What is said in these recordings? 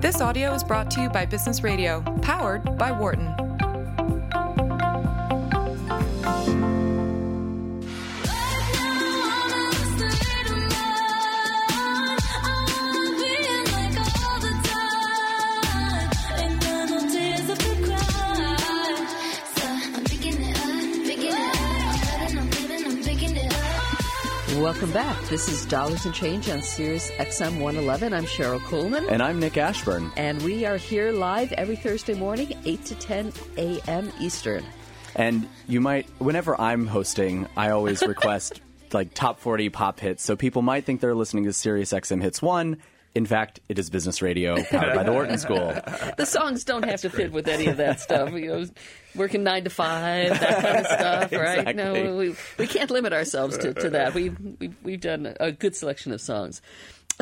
This audio is brought to you by Business Radio, powered by Wharton. Welcome back. This is Dollars and Change on Sirius XM 111. I'm Sherryl Kuhlman. And I'm Nick Ashburn. And we are here live every Thursday morning, 8 to 10 a.m. Eastern. And you might, whenever I'm hosting, I always request like top 40 pop hits. So people might think they're listening to Sirius XM Hits 1. In fact, it is business radio powered by the Wharton School. The songs don't have to fit with any of that stuff. You know, working nine to five, that kind of stuff, right? No, we, we can't limit ourselves to, to that. We, we, we've done a good selection of songs.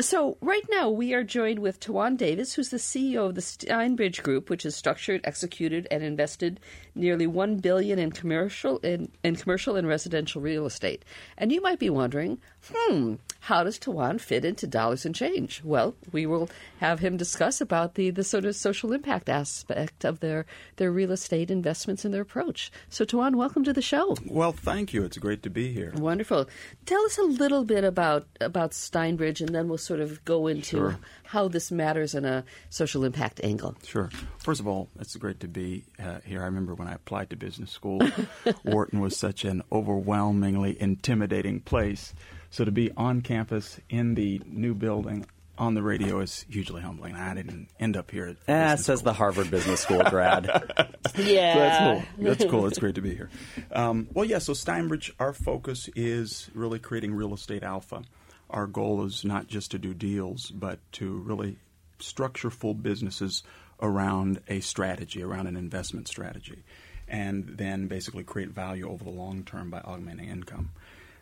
So, right now, we are joined with Tawan Davis, who's the CEO of the Steinbridge Group, which has structured, executed, and invested nearly one billion in commercial in, in commercial and residential real estate. And you might be wondering, hmm, how does Tawan fit into dollars and change? Well, we will have him discuss about the, the sort of social impact aspect of their, their real estate investments and their approach. So, Tawan, welcome to the show. Well, thank you. It's great to be here. Wonderful. Tell us a little bit about about Steinbridge, and then we'll sort of go into Sure. how this matters in a social impact angle. Sure. First of all, it's great to be uh, here. I remember when I applied to business school, Wharton was such an overwhelmingly intimidating place. So to be on campus in the new building on the radio is hugely humbling. I didn't end up here. At Ah, business says school. the Harvard Business School grad. Yeah, So that's cool. That's cool. It's great to be here. Um, well, yeah. So Steinbridge, our focus is really creating real estate alpha. Our goal is not just to do deals, but to really structure full businesses around a strategy, around an investment strategy, and then basically create value over the long term by augmenting income.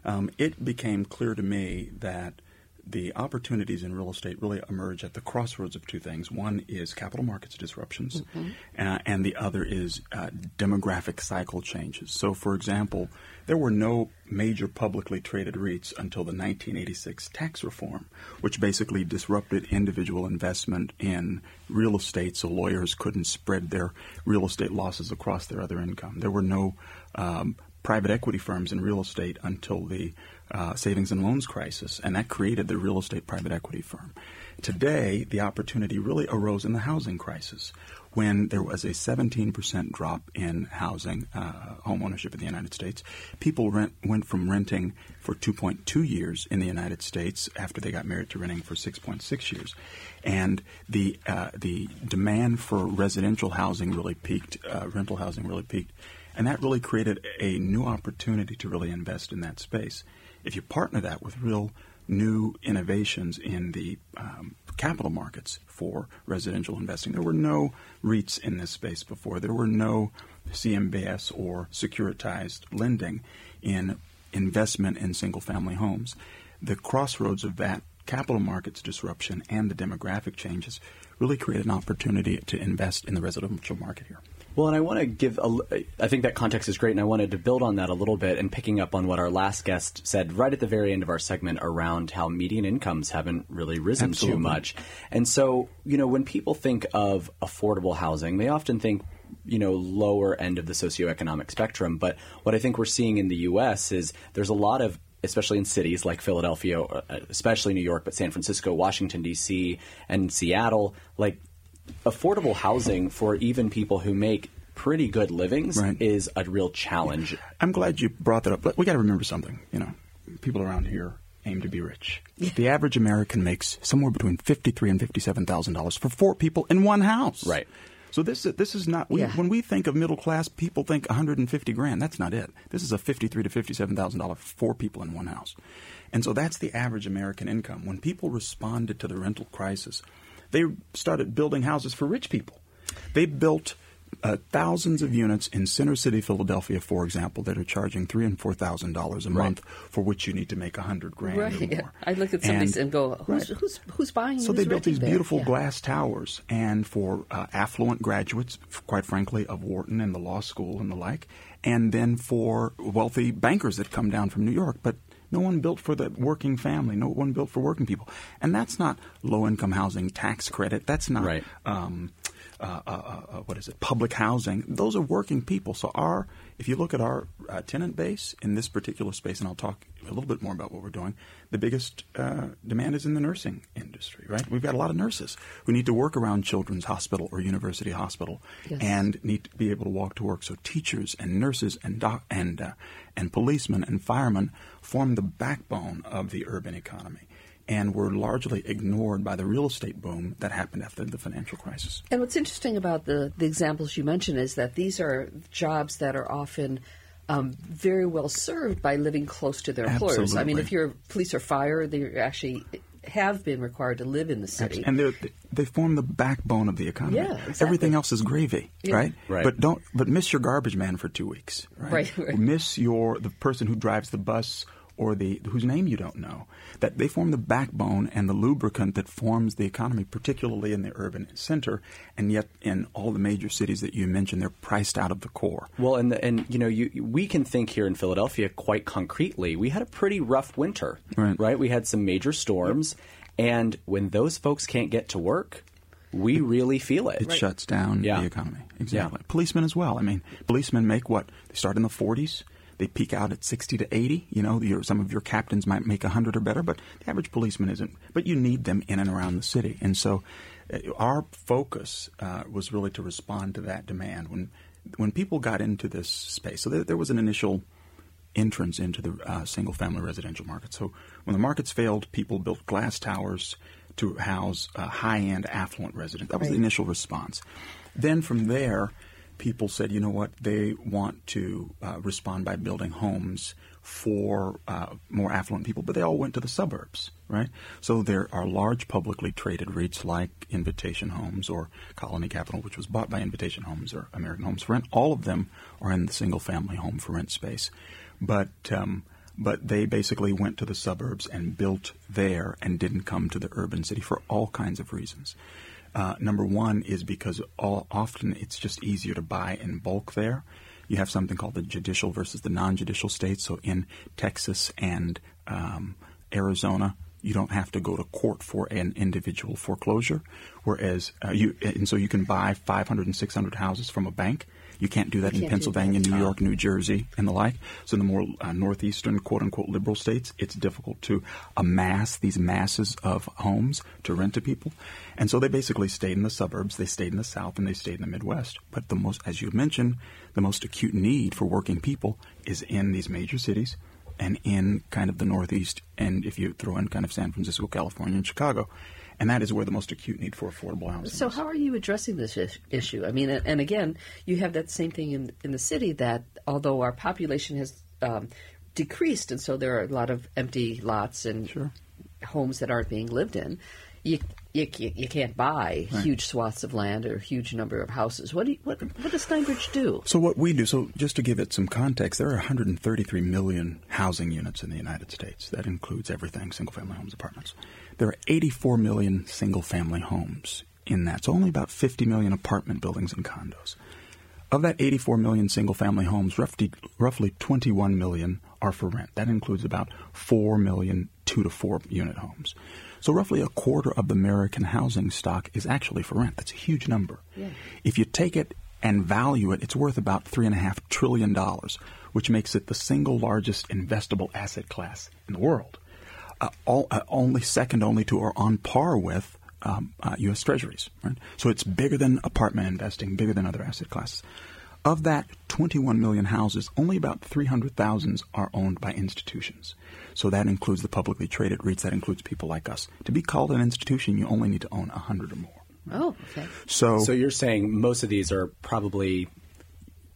Um, it became clear to me that the opportunities in real estate really emerge at the crossroads of two things. One is capital markets disruptions, uh, and the other is uh, demographic cycle changes. So, for example, there were no major publicly traded REITs until the 1986 tax reform, which basically disrupted individual investment in real estate so lawyers couldn't spread their real estate losses across their other income. There were no um, private equity firms in real estate until the uh, savings and loans crisis, and that created the real estate private equity firm. Today, the opportunity really arose in the housing crisis when there was a 17% drop in housing, uh, home ownership in the United States. People rent, went from renting for 2.2 years in the United States after they got married to renting for 6.6 years. And the, uh, the demand for residential housing really peaked, uh, rental housing really peaked. And that really created a new opportunity to really invest in that space. If you partner that with real new innovations in the um, capital markets for residential investing, there were no REITs in this space before. There were no CMBS or securitized lending in investment in single family homes. The crossroads of that capital markets disruption and the demographic changes really create an opportunity to invest in the residential market here. Well, and I want to give a, I think that context is great, and I wanted to build on that a little bit and picking up on what our last guest said right at the very end of our segment around how median incomes haven't really risen too much. And so, you know, when people think of affordable housing, they often think, you know, lower end of the socioeconomic spectrum. But what I think we're seeing in the U.S. is there's a lot of especially in cities like Philadelphia, uh, especially New York, but San Francisco, Washington, D.C., and Seattle, like affordable housing for even people who make pretty good livings Right. is a real challenge. I'm glad you brought that up. But we got to remember something. You know, people around here aim to be rich. The average American makes somewhere between fifty-three and fifty-seven thousand dollars for four people in one house. Right. So this is this is not we, Yeah. when we think of middle class, people think 150 grand. That's not it. This is a 53 to 57 thousand dollar four people in one house, and so that's the average American income. When people responded to the rental crisis, they started building houses for rich people. They built uh, thousands of units in Center City, Philadelphia, for example, that are charging three and four thousand dollars a month, for which you need to make a hundred grand or Right. more. I look at some of these and go, who's, Right. who's, who's buying So who's they built these there? beautiful Yeah. glass towers, and for uh, affluent graduates, quite frankly, of Wharton and the law school and the like, and then for wealthy bankers that come down from New York. But No one built for the working family. No one built for working people. And that's not low income housing tax credit. That's not Right. um, uh, uh, uh, what is it? Public housing. Those are working people. So our, if you look at our uh, tenant base in this particular space, and I'll talk a little bit more about what we're doing. The biggest uh, demand is in the nursing industry, right? We've got a lot of nurses who need to work around Children's Hospital or University Hospital, Yes. and need to be able to walk to work. So teachers and nurses and doc- and uh, and policemen and firemen form the backbone of the urban economy. And were largely ignored by the real estate boom that happened after the financial crisis. And what's interesting about the, the examples you mentioned is that these are jobs that are often um, very well served by living close to their employers. I mean, if you're police or fire, they actually have been required to live in the city. and they're, they form the backbone of the economy. Yeah, exactly. Everything else is gravy, Yeah. right? Right. But don't but miss your garbage man for two weeks, right? Right, right. Miss your the person who drives the bus or the whose name you don't know. That they form the backbone and the lubricant that forms the economy, particularly in the urban center, and yet in all the major cities that you mentioned, they're priced out of the core. Well, and the, and you know, you we can think here in Philadelphia quite concretely. We had a pretty rough winter, Right. We had some major storms, and when those folks can't get to work, we really feel it. It shuts down Yeah. the economy. Exactly. Yeah. Policemen as well. I mean, policemen make what? They start in the 40s. They peak out at 60 to 80. You know, your, some of your captains might make 100 or better, but the average policeman isn't. But you need them in and around the city. And so uh, our focus uh, was really to respond to that demand. When, when people got into this space, so there, there was an initial entrance into the uh, single family residential market. So when the markets failed, people built glass towers to house uh, high end affluent residents. That was the initial response. Then from there, people said, you know what, they want to uh, respond by building homes for uh, more affluent people, but they all went to the suburbs, right? So there are large publicly traded REITs like Invitation Homes or Colony Capital, which was bought by Invitation Homes or American Homes for Rent. All of them are in the single family home for rent space. But um, but they basically went to the suburbs and built there and didn't come to the urban city for all kinds of reasons. Uh, number one is because all, often it's just easier to buy in bulk there. You have something called the judicial versus the non-judicial states. So in Texas and um, Arizona, you don't have to go to court for an individual foreclosure, whereas uh, you and so you can buy 500 and 600 houses from a bank. You can't do that You in Pennsylvania, that. New York, New Jersey, and the like. So in the more uh, northeastern, quote unquote, liberal states, it's difficult to amass these masses of homes to rent to people. And so they basically stayed in the suburbs, they stayed in the south, and they stayed in the Midwest. But the most, as you mentioned, the most acute need for working people is in these major cities and in kind of the Northeast, and if you throw in kind of San Francisco, California, and Chicago. And that is where the most acute need for affordable housing So is. how are you addressing this is- issue? I mean, and and again, you have that same thing in in the city that although our population has um, decreased, and so there are a lot of empty lots and Sure. homes that aren't being lived in, you you, ca- you can't buy huge swaths of land or a huge number of houses. What do you, what what does Steinbridge do? So what we do, so just to give it some context, there are 133 million housing units in the United States. That includes everything, single-family homes, apartments. There are 84 million single-family homes in that. So only about 50 million apartment buildings and condos. Of that 84 million single-family homes, roughly, roughly 21 million are for rent. That includes about 4 million two to four unit homes. So roughly a quarter of the American housing stock is actually for rent. That's a huge number. Yeah. If you take it and value it, it's worth about three and a half trillion dollars, which makes it the single largest investable asset class in the world. Uh, all, uh, only second only to or on par with um, uh, U.S. Treasuries. Right? So it's bigger than apartment investing, bigger than other asset classes. Of that 21 million houses, only about 300,000 are owned by institutions. So that includes the publicly traded REITs. That includes people like us. To be called an institution, you only need to own 100 or more. Oh, okay. So, So you're saying most of these are probably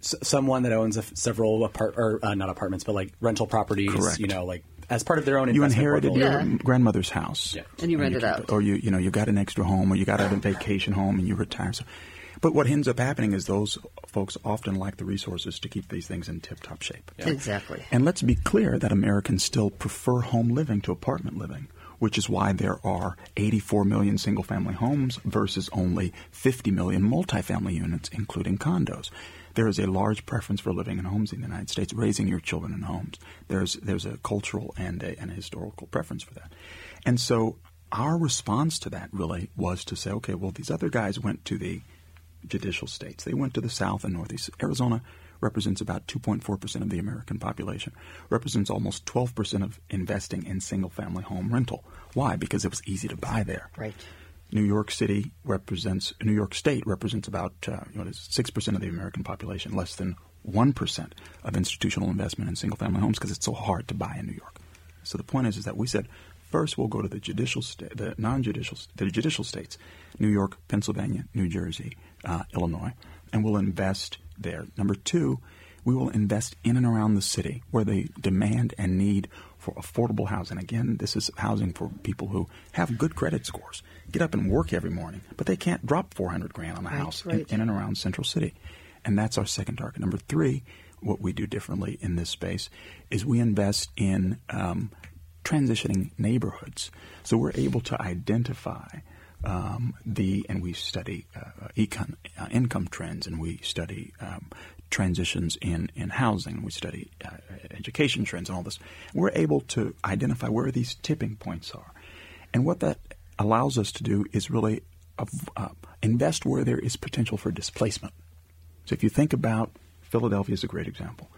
s- someone that owns a f several apart or uh, not apartments, but like rental properties. Correct. You know, like as part of their own. you inherited portfolio. your Yeah. grandmother's house, Yeah. And you rent it out. or you you know you got an extra home, or you got a vacation home, and you retire. So, but what ends up happening is those folks often lack the resources to keep these things in tip-top shape. Exactly. And let's be clear that Americans still prefer home living to apartment living, which is why there are 84 million single family homes versus only 50 million multifamily units, including condos. there is a large preference for living in homes in the United States, raising your children in homes. There's there's a cultural and a, and a historical preference for that, and so our response to that really was to say, okay, well, these other guys went to the judicial states. They went to the South and Northeast. Arizona represents about 2.4% of the American population, represents almost 12% of investing in single family home rental. Why? Because it was easy to buy there. Right. New York City represents, New York State represents about uh, you know, 6% of the American population, less than 1% of institutional investment in single family homes because it's so hard to buy in New York. So the point is, is that we said, first we'll go to the judicial state, the non-judicial, the judicial states, New York, Pennsylvania, New Jersey, uh, Illinois, and we'll invest there. Number two, we will invest in and around the city where the demand and need for affordable housing. Again, this is housing for people who have good credit scores, get up and work every morning, but they can't drop 400 grand on a Right, house right. In, in and around Center City. And that's our second target. Number three, what we do differently in this space is we invest in um, transitioning neighborhoods. So we're able to identify um, the, and we study uh, econ, uh, income trends, and we study um, transitions in, in housing, we study uh, education trends, and all this. We're able to identify where these tipping points are. And what that allows us to do is really uh, uh, invest where there is potential for displacement. So if you think about Philadelphia is a great example.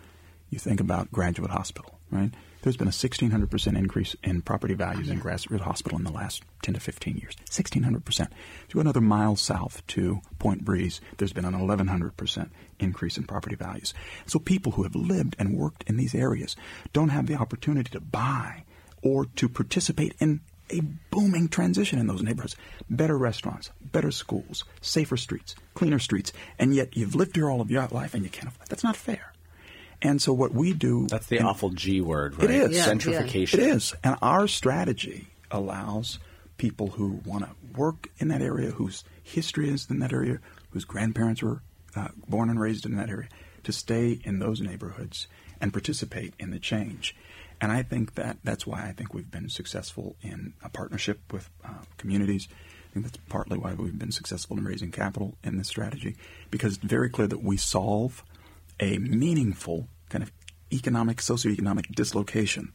You think about Graduate Hospital, right? There's been a 1,600% increase in property values in Graduate Hospital in the last 10 to 15 years. 1,600%. If you go another mile south to Point Breeze, there's been an 1,100% increase in property values. So people who have lived and worked in these areas don't have the opportunity to buy or to participate in a booming transition in those neighborhoods. Better restaurants, better schools, safer streets, cleaner streets, and yet you've lived here all of your life and you can't afford. That's not fair. And so what we do That's the awful G word, right? It is. Yeah, Gentrification. It is. And our strategy allows people who want to work in that area, whose history is in that area, whose grandparents were uh, born and raised in that area, to stay in those neighborhoods and participate in the change. And I think that that's why I think we've been successful in a partnership with uh, communities. I think that's partly why we've been successful in raising capital in this strategy, because it's very clear that we solve a meaningful kind of economic, socioeconomic dislocation.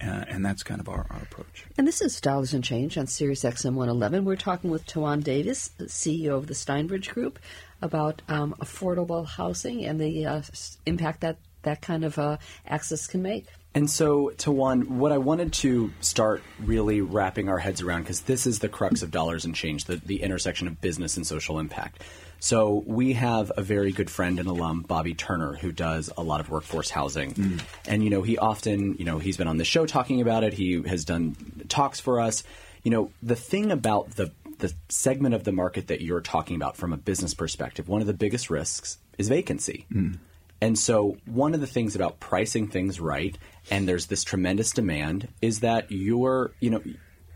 Uh, and that's kind of our, our approach. And this is Dollars and Change on Sirius XM 111. We're talking with Tawan Davis, CEO of the Steinbridge Group, about um, affordable housing and the uh, impact that that kind of uh, access can make. And so, Tawan, what I wanted to start really wrapping our heads around, because this is the crux of Dollars and Change, the, the intersection of business and social impact. So, we have a very good friend and alum, Bobby Turner, who does a lot of workforce housing. Mm. And, you know, he often, you know, he's been on the show talking about it, he has done talks for us. You know, the thing about the the segment of the market that you're talking about from a business perspective, one of the biggest risks is vacancy. Mm. And so, one of the things about pricing things right, and there's this tremendous demand, is that your, you know,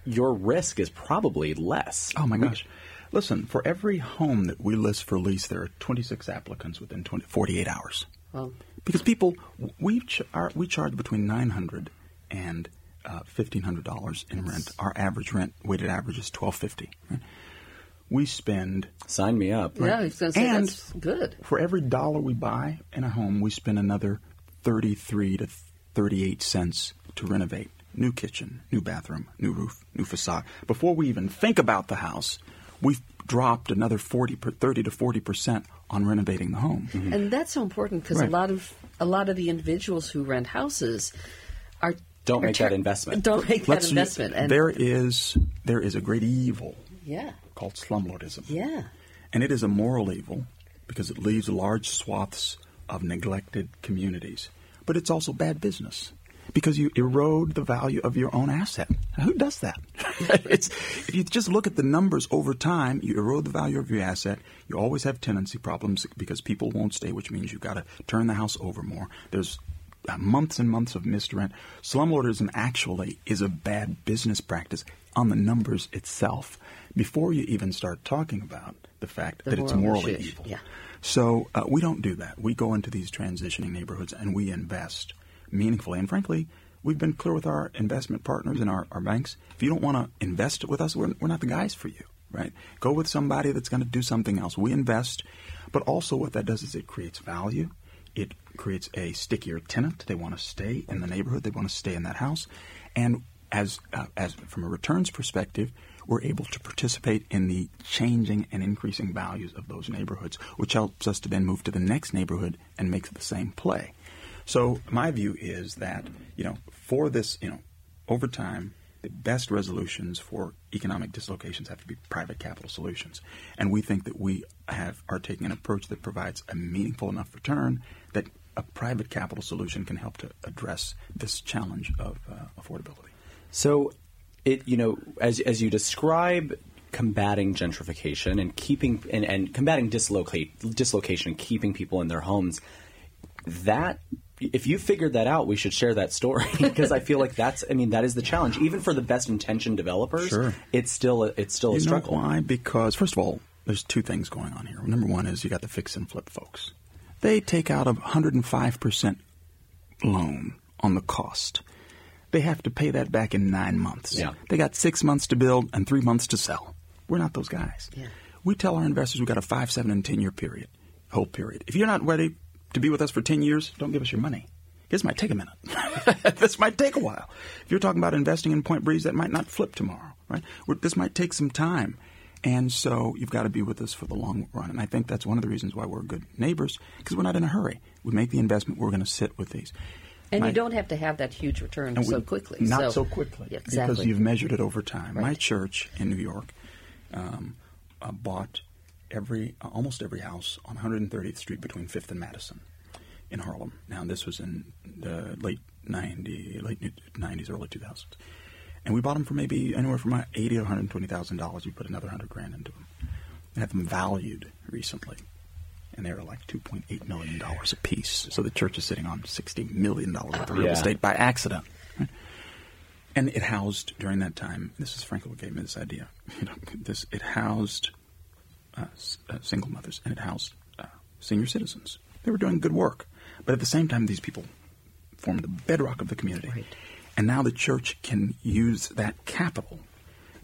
your risk is probably less. Oh my gosh. Listen, for every home that we list for lease, there are 26 applicants within 20, 48 hours. Well, Because people, we, ch- our, we charge between 900 and uh, $1,500 in rent. Our average rent, weighted average, is 1250 right? We spend Sign me up. yeah, I was going to say And- that's good. For every dollar we buy in a home, we spend another 33 to 38 cents to renovate. New kitchen, new bathroom, new roof, new facade. Before we even think about the house, we've dropped another 40 per, 30 to 40 percent on renovating the home. Mm-hmm. And that's so important because Right. a lot of a lot of the individuals who rent houses are Don't are make that investment. Don't make that Let's- investment. And there is there is a great evil yeah, called slumlordism. yeah, And it is a moral evil because it leaves large swaths of neglected communities. But it's also bad business because you erode the value of your own asset. Now, who does that? it's, if you just look at the numbers over time, you erode the value of your asset. You always have tenancy problems because people won't stay, which means you've got to turn the house over more. There's uh, months and months of missed rent. Slumlordism actually is a bad business practice on the numbers itself before you even start talking about the fact The that it's morally evil. yeah. So uh, we don't do that. We go into these transitioning neighborhoods and we invest meaningfully. And frankly, we've been clear with our investment partners and our, our banks. If you don't want to invest with us, we're, we're not the guys for you, right? Go with somebody that's going to do something else. We invest, But also, what that does is it creates value. It creates a stickier tenant. They want to stay in the neighborhood. They want to stay in that house. And as uh, as from a returns perspective, we're able to participate in the changing and increasing values of those neighborhoods, which helps us to then move to the next neighborhood and make the same play. So my view is that you know for this you know over time the best resolutions for economic dislocations have to be private capital solutions, and we think that we have are taking an approach that provides a meaningful enough return that a private capital solution can help to address this challenge of uh, affordability. So, it you know as as you describe combating gentrification and keeping and, and combating dislocate dislocation and keeping people in their homes, that if you figured that out, we should share that story because I feel like that's I mean that is the challenge. Even for the best intentioned developers, Sure. it's still a, it's still a You know struggle. why? Because first of all, there's two things going on here. Number one is you got the fix and flip folks. They take out a 105% loan on the cost. They have to pay that back in nine months. Yeah. They got six months to build and three months to sell. We're not those guys. Yeah. We tell our investors we got a five, seven, and ten year period, whole period. If you're not ready to be with us for ten years, don't give us your money. This might take a minute. this might take a while. If you're talking about investing in Point Breeze, that might not flip tomorrow, right? This might take some time. And so you've got to be with us for the long run. And I think that's one of the reasons why we're good neighbors, because we're not in a hurry. We make the investment, we're going to sit with these. And My- you don't have to have that huge return so quickly. Not so, quickly. Yeah, Because you've measured it over time. My church in New York um, uh, bought every almost every house on 130th Street between 5th and Madison in Harlem. Now, this was in the late 90, late 90s, early 2000s. And we bought them for maybe anywhere from uh, 80 to 120,000 dollars. We put another 100 grand into them. And had them valued recently. And they were like $2.8 million a piece. So the church is sitting on $60 million worth of real Yeah. estate by accident. And it housed during that time. This is Frankel who gave me this idea. You know, this it housed Uh, uh, single mothers and it housed uh, senior citizens. They were doing good work, but at the same time, these people formed the bedrock of the community. Right. And now the church can use that capital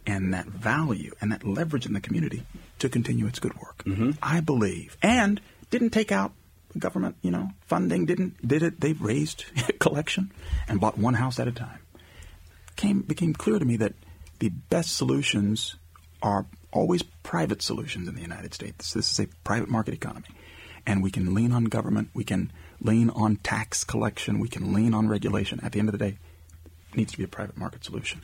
and that value and that leverage in the community to continue its good work. Mm-hmm. I believe, and didn't take out government, you know, funding. Didn't did it? They raised collection and bought one house at a time came became clear to me that the best solutions are always private solutions in the United States. This is a private market economy. And we can lean on government, we can lean on tax collection, we can lean on regulation. At the end of the day, it needs to be a private market solution.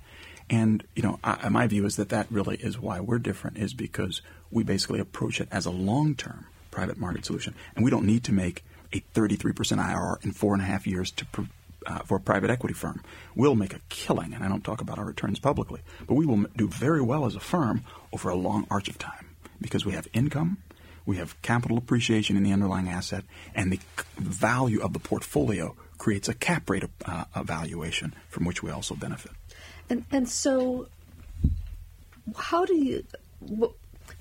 And, you know, I, my view is that that really is why we're different, is because we basically approach it as a long term private market solution. And we don't need to make a 33% IRR in four and a half years to pr- uh, for a private equity firm. We'll make a killing, and I don't talk about our returns publicly, but we will do very well as a firm over a long arch of time because we have income, we have capital appreciation in the underlying asset, and the value of the portfolio creates a cap rate uh, evaluation from which we also benefit. And and so, how do you?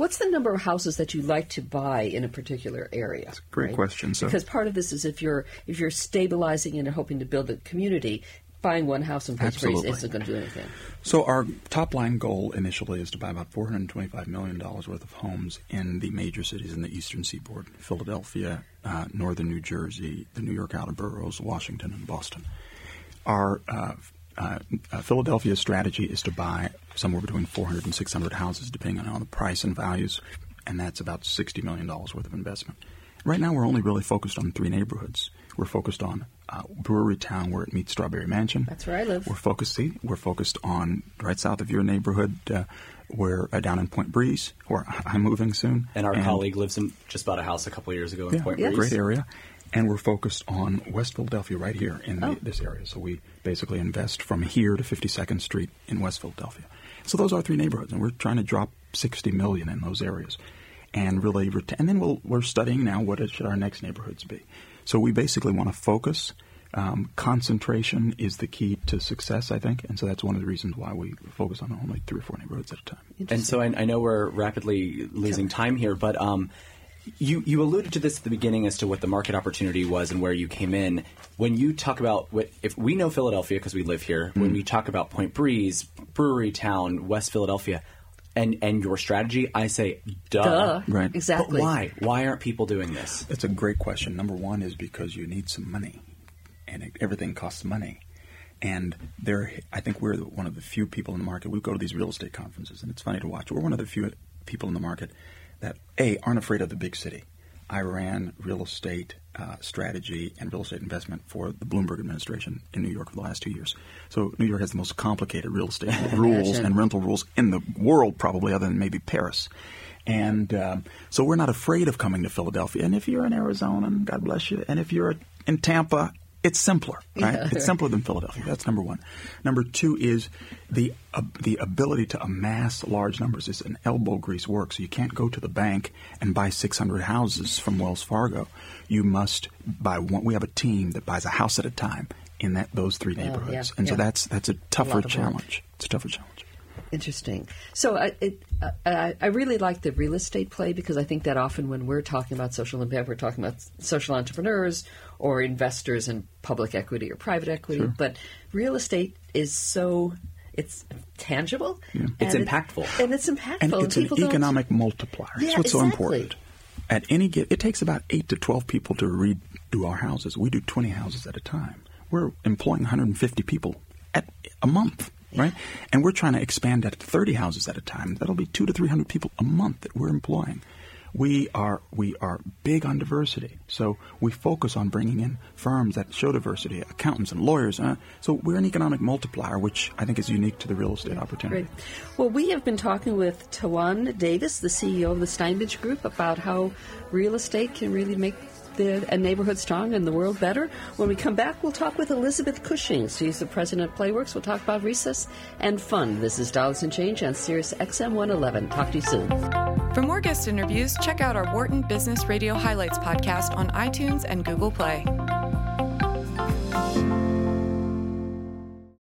Wh- What's the number of houses that you like to buy in a particular area? That's a great question. So- because part of this is if you're if you're stabilizing and hoping to build a community, buying one house in Breeze isn't going to do anything. So our top line goal initially is to buy about $425 million worth of homes in the major cities in the eastern seaboard, Philadelphia, uh, northern New Jersey, the New York outer boroughs, Washington, and Boston. Our uh, uh, uh, Philadelphia strategy is to buy somewhere between 400 and 600 houses, depending on the price and values, and that's about $60 million worth of investment. Right now, we're only really focused on three neighborhoods. We're focused on uh, Brewery Town, where it meets Strawberry Mansion. That's where I live. We're focused. See, we're focused on right south of your neighborhood. Uh, we're uh, down in Point Breeze, where I'm moving soon. And our colleague lives in just bought a house a couple years ago in yeah, Point Yeah. Breeze. great area. And we're focused on West Philadelphia, right here in the, Oh. this area. So we basically invest from here to 52nd Street in West Philadelphia. So those are three neighborhoods, and we're trying to drop 60 million in those areas, and really, ret- and then we'll, we're studying now what it- should our next neighborhoods be. So we basically want to focus. Um, concentration is the key to success, I think, and so that's one of the reasons why we focus on only three or four neighborhoods at a time. And so I, I know we're rapidly losing time here, but um, you you alluded to this at the beginning as to what the market opportunity was and where you came in. When you talk about what if we know Philadelphia because we live here, when hmm. we talk about Point Breeze, Brewery Town, West Philadelphia, and and your strategy, I say, duh. Duh. Right. Exactly. But why? Why aren't people doing this? That's a great question. Number one is because you need some money, and it, everything costs money. And there, I think we're one of the few people in the market. We go to these real estate conferences, and it's funny to watch. We're one of the few people in the market that a aren't afraid of the big city. I ran real estate uh, strategy and real estate investment for the Bloomberg administration in New York for the last two years. So New York has the most complicated real estate rules and rental rules in the world, probably other than maybe Paris. And um, so we're not afraid of coming to Philadelphia. And if you're in Arizona, God bless you, and if you're in Tampa, it's simpler, right? Yeah. It's simpler than Philadelphia. That's number one. Number two is the uh, the ability to amass large numbers is an elbow grease work. So you can't go to the bank and buy 600 houses from Wells Fargo. You must buy one. We have a team that buys a house at a time in that those three neighborhoods, yeah, and so that's that's a tougher work. challenge. It's a tougher challenge. Interesting. So I, it, I, I really like the real estate play because I think that often when we're talking about social impact, we're talking about social entrepreneurs or investors in public equity or private equity. But real estate is so it's tangible. It's and it- impactful. and it's impactful. and it's an people don't- economic multiplier. That's Yeah, what's so important. At any gi- it takes about eight to twelve people to redo our houses. We do twenty houses at a time. We're employing 150 people at a month, right? And we're trying to expand that to 30 houses at a time. That'll be two to three hundred people a month that we're employing. We are we are big on diversity, so we focus on bringing in firms that show diversity, accountants and lawyers. Uh, so we're an economic multiplier, which I think is unique to the real estate opportunity. Great. Well, we have been talking with Tawan Davis, the CEO of the Steinbridge Group, about how real estate can really make the, a neighborhood strong and the world better. When we come back, we'll talk with Elizabeth Cushing. She's the president of Playworks. We'll talk about recess and fun. This is Dollars and Change on Sirius XM 111. Talk to you soon. For more guest interviews, check out our Wharton Business Radio Highlights podcast on iTunes and Google Play.